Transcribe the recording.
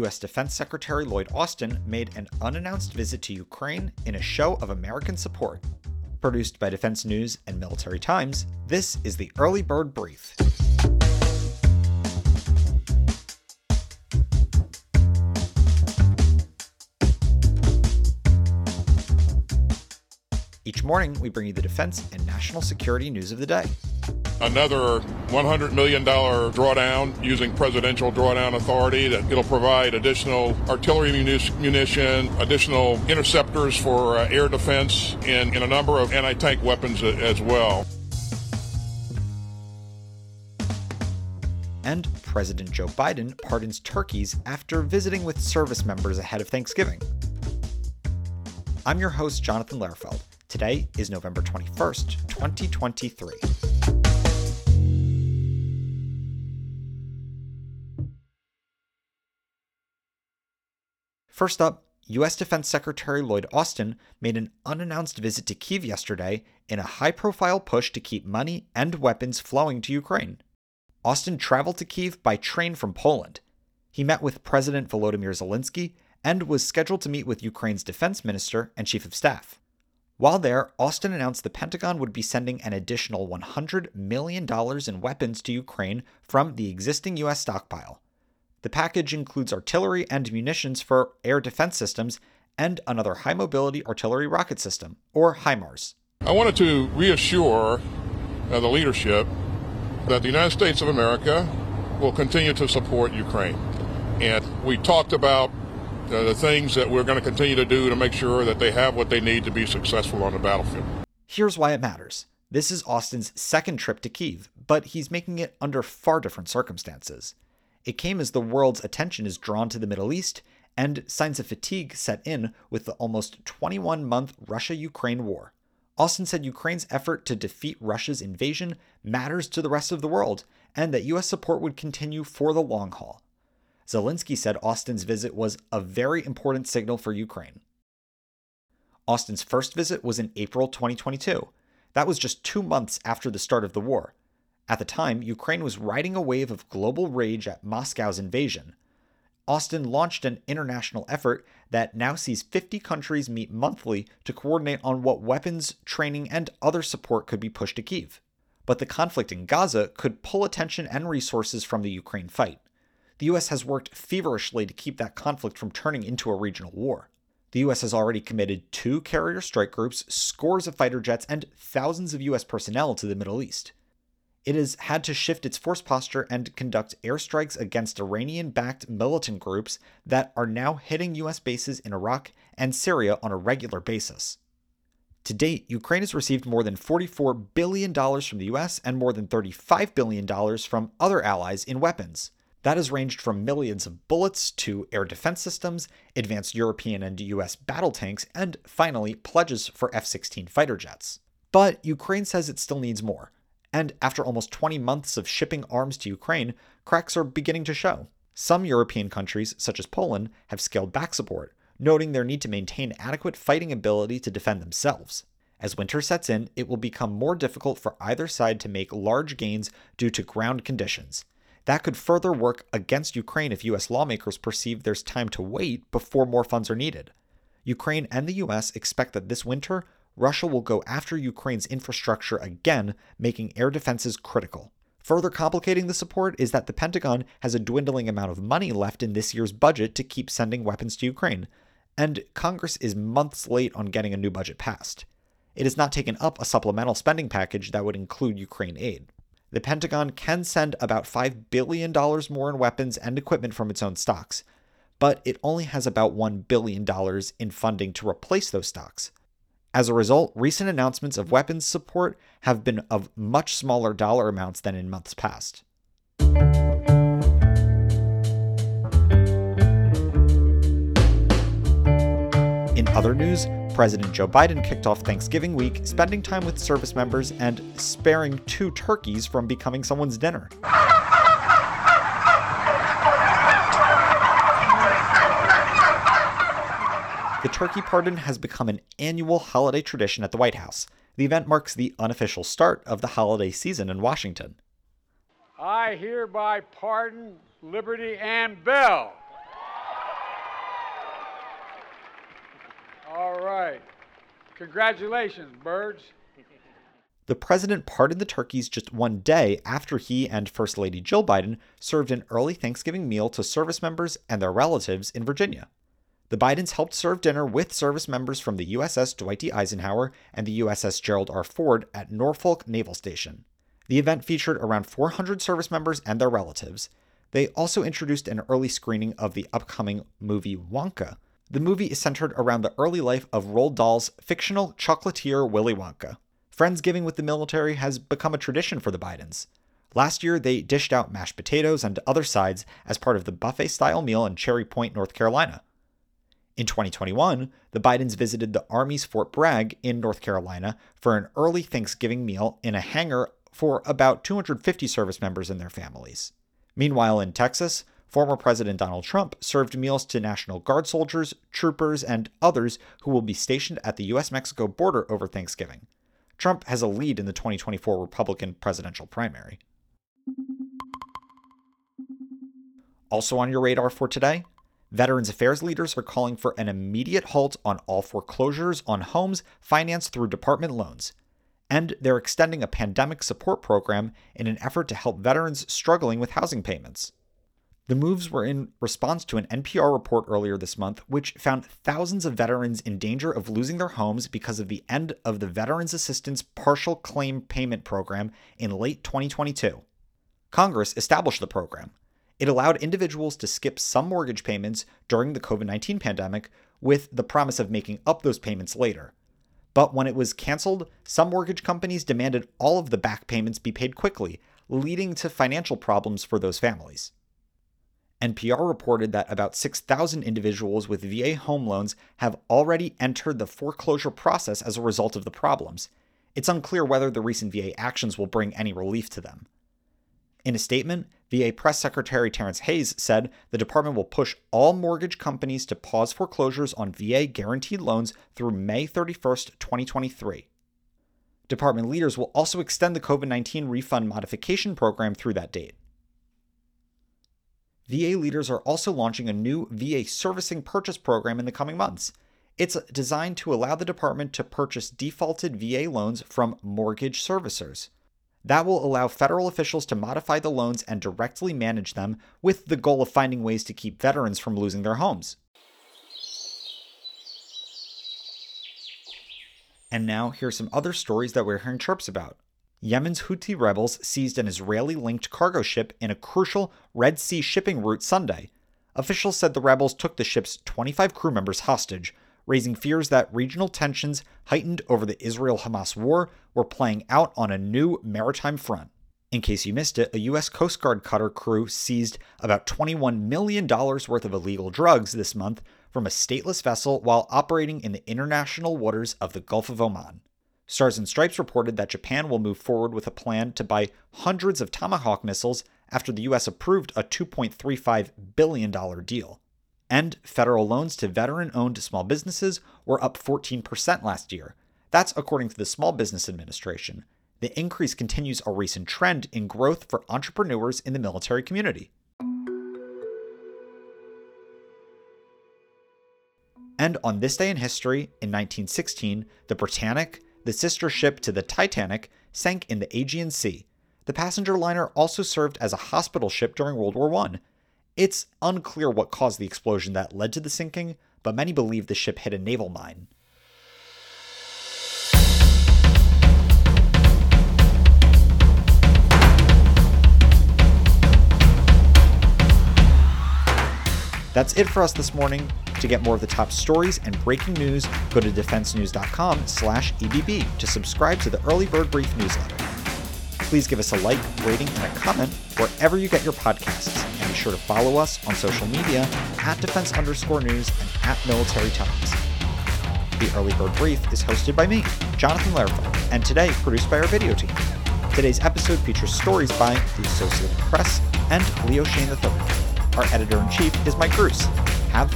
U.S. Defense Secretary Lloyd Austin made an unannounced visit to Ukraine in a show of American support. Produced by Defense News and Military Times, this is the Early Bird Brief. Each morning, we bring you the defense and national security news of the day. Another $100 million drawdown using presidential drawdown authority that it'll provide additional artillery munition, additional interceptors for uh, air defense, and, and a number of anti tank weapons as well. And President Joe Biden pardons turkeys after visiting with service members ahead of Thanksgiving. I'm your host, Jonathan Lehrfeld. Today is November 21st, 2023. First up, U.S. Defense Secretary Lloyd Austin made an unannounced visit to Kiev yesterday in a high profile push to keep money and weapons flowing to Ukraine. Austin traveled to Kiev by train from Poland. He met with President Volodymyr Zelensky and was scheduled to meet with Ukraine's defense minister and chief of staff. While there, Austin announced the Pentagon would be sending an additional $100 million in weapons to Ukraine from the existing U.S. stockpile. The package includes artillery and munitions for air defense systems and another high mobility artillery rocket system, or HIMARS. I wanted to reassure uh, the leadership that the United States of America will continue to support Ukraine. And we talked about uh, the things that we're going to continue to do to make sure that they have what they need to be successful on the battlefield. Here's why it matters. This is Austin's second trip to Kiev, but he's making it under far different circumstances. It came as the world's attention is drawn to the Middle East, and signs of fatigue set in with the almost 21 month Russia Ukraine war. Austin said Ukraine's effort to defeat Russia's invasion matters to the rest of the world, and that U.S. support would continue for the long haul. Zelensky said Austin's visit was a very important signal for Ukraine. Austin's first visit was in April 2022. That was just two months after the start of the war. At the time, Ukraine was riding a wave of global rage at Moscow's invasion. Austin launched an international effort that now sees 50 countries meet monthly to coordinate on what weapons, training, and other support could be pushed to Kiev. But the conflict in Gaza could pull attention and resources from the Ukraine fight the US has worked feverishly to keep that conflict from turning into a regional war. The US has already committed two carrier strike groups, scores of fighter jets, and thousands of US personnel to the Middle East. It has had to shift its force posture and conduct airstrikes against Iranian backed militant groups that are now hitting US bases in Iraq and Syria on a regular basis. To date, Ukraine has received more than $44 billion from the US and more than $35 billion from other allies in weapons. That has ranged from millions of bullets to air defense systems, advanced European and US battle tanks, and finally, pledges for F 16 fighter jets. But Ukraine says it still needs more. And after almost 20 months of shipping arms to Ukraine, cracks are beginning to show. Some European countries, such as Poland, have scaled back support, noting their need to maintain adequate fighting ability to defend themselves. As winter sets in, it will become more difficult for either side to make large gains due to ground conditions, that could further work against Ukraine if US lawmakers perceive there's time to wait before more funds are needed. Ukraine and the US expect that this winter, Russia will go after Ukraine's infrastructure again, making air defenses critical. Further complicating the support is that the Pentagon has a dwindling amount of money left in this year's budget to keep sending weapons to Ukraine, and Congress is months late on getting a new budget passed. It has not taken up a supplemental spending package that would include Ukraine aid the Pentagon can send about $5 billion more in weapons and equipment from its own stocks, but it only has about $1 billion in funding to replace those stocks. As a result, recent announcements of weapons support have been of much smaller dollar amounts than in months past. In other news, President Joe Biden kicked off Thanksgiving week spending time with service members and sparing two turkeys from becoming someone's dinner. The turkey pardon has become an annual holiday tradition at the White House. The event marks the unofficial start of the holiday season in Washington. I hereby pardon Liberty and Bell. All right. Congratulations, birds. The president pardoned the turkeys just one day after he and First Lady Jill Biden served an early Thanksgiving meal to service members and their relatives in Virginia. The Bidens helped serve dinner with service members from the USS Dwight D. Eisenhower and the USS Gerald R. Ford at Norfolk Naval Station. The event featured around 400 service members and their relatives. They also introduced an early screening of the upcoming movie Wonka. The movie is centered around the early life of Roald Dahl's fictional chocolatier Willy Wonka. Friendsgiving with the military has become a tradition for the Bidens. Last year, they dished out mashed potatoes and other sides as part of the buffet style meal in Cherry Point, North Carolina. In 2021, the Bidens visited the Army's Fort Bragg in North Carolina for an early Thanksgiving meal in a hangar for about 250 service members and their families. Meanwhile, in Texas, former President Donald Trump served meals to National Guard soldiers, troopers, and others who will be stationed at the U.S. Mexico border over Thanksgiving. Trump has a lead in the 2024 Republican presidential primary. Also on your radar for today, Veterans Affairs leaders are calling for an immediate halt on all foreclosures on homes financed through department loans. And they're extending a pandemic support program in an effort to help veterans struggling with housing payments. The moves were in response to an NPR report earlier this month, which found thousands of veterans in danger of losing their homes because of the end of the Veterans Assistance Partial Claim Payment Program in late 2022. Congress established the program. It allowed individuals to skip some mortgage payments during the COVID 19 pandemic with the promise of making up those payments later. But when it was canceled, some mortgage companies demanded all of the back payments be paid quickly, leading to financial problems for those families. NPR reported that about 6,000 individuals with VA home loans have already entered the foreclosure process as a result of the problems. It's unclear whether the recent VA actions will bring any relief to them. In a statement, VA Press Secretary Terrence Hayes said the department will push all mortgage companies to pause foreclosures on VA guaranteed loans through May 31, 2023. Department leaders will also extend the COVID 19 refund modification program through that date. VA leaders are also launching a new VA servicing purchase program in the coming months. It's designed to allow the department to purchase defaulted VA loans from mortgage servicers. That will allow federal officials to modify the loans and directly manage them with the goal of finding ways to keep veterans from losing their homes. And now, here are some other stories that we're hearing chirps about. Yemen's Houthi rebels seized an Israeli linked cargo ship in a crucial Red Sea shipping route Sunday. Officials said the rebels took the ship's 25 crew members hostage, raising fears that regional tensions heightened over the Israel Hamas war were playing out on a new maritime front. In case you missed it, a U.S. Coast Guard cutter crew seized about $21 million worth of illegal drugs this month from a stateless vessel while operating in the international waters of the Gulf of Oman. Stars and Stripes reported that Japan will move forward with a plan to buy hundreds of Tomahawk missiles after the U.S. approved a $2.35 billion deal. And federal loans to veteran owned small businesses were up 14% last year. That's according to the Small Business Administration. The increase continues a recent trend in growth for entrepreneurs in the military community. And on this day in history, in 1916, the Britannic, the sister ship to the Titanic, sank in the Aegean Sea. The passenger liner also served as a hospital ship during World War I. It's unclear what caused the explosion that led to the sinking, but many believe the ship hit a naval mine. That's it for us this morning. To get more of the top stories and breaking news, go to defensenews.com slash EBB to subscribe to the Early Bird Brief newsletter. Please give us a like, rating, and a comment wherever you get your podcasts. Be sure to follow us on social media at defense underscore news and at military times. The Early Bird Brief is hosted by me, Jonathan Lehrfeld, and today produced by our video team. Today's episode features stories by the Associated Press and Leo Shane III. Our editor in chief is Mike Gruss. Have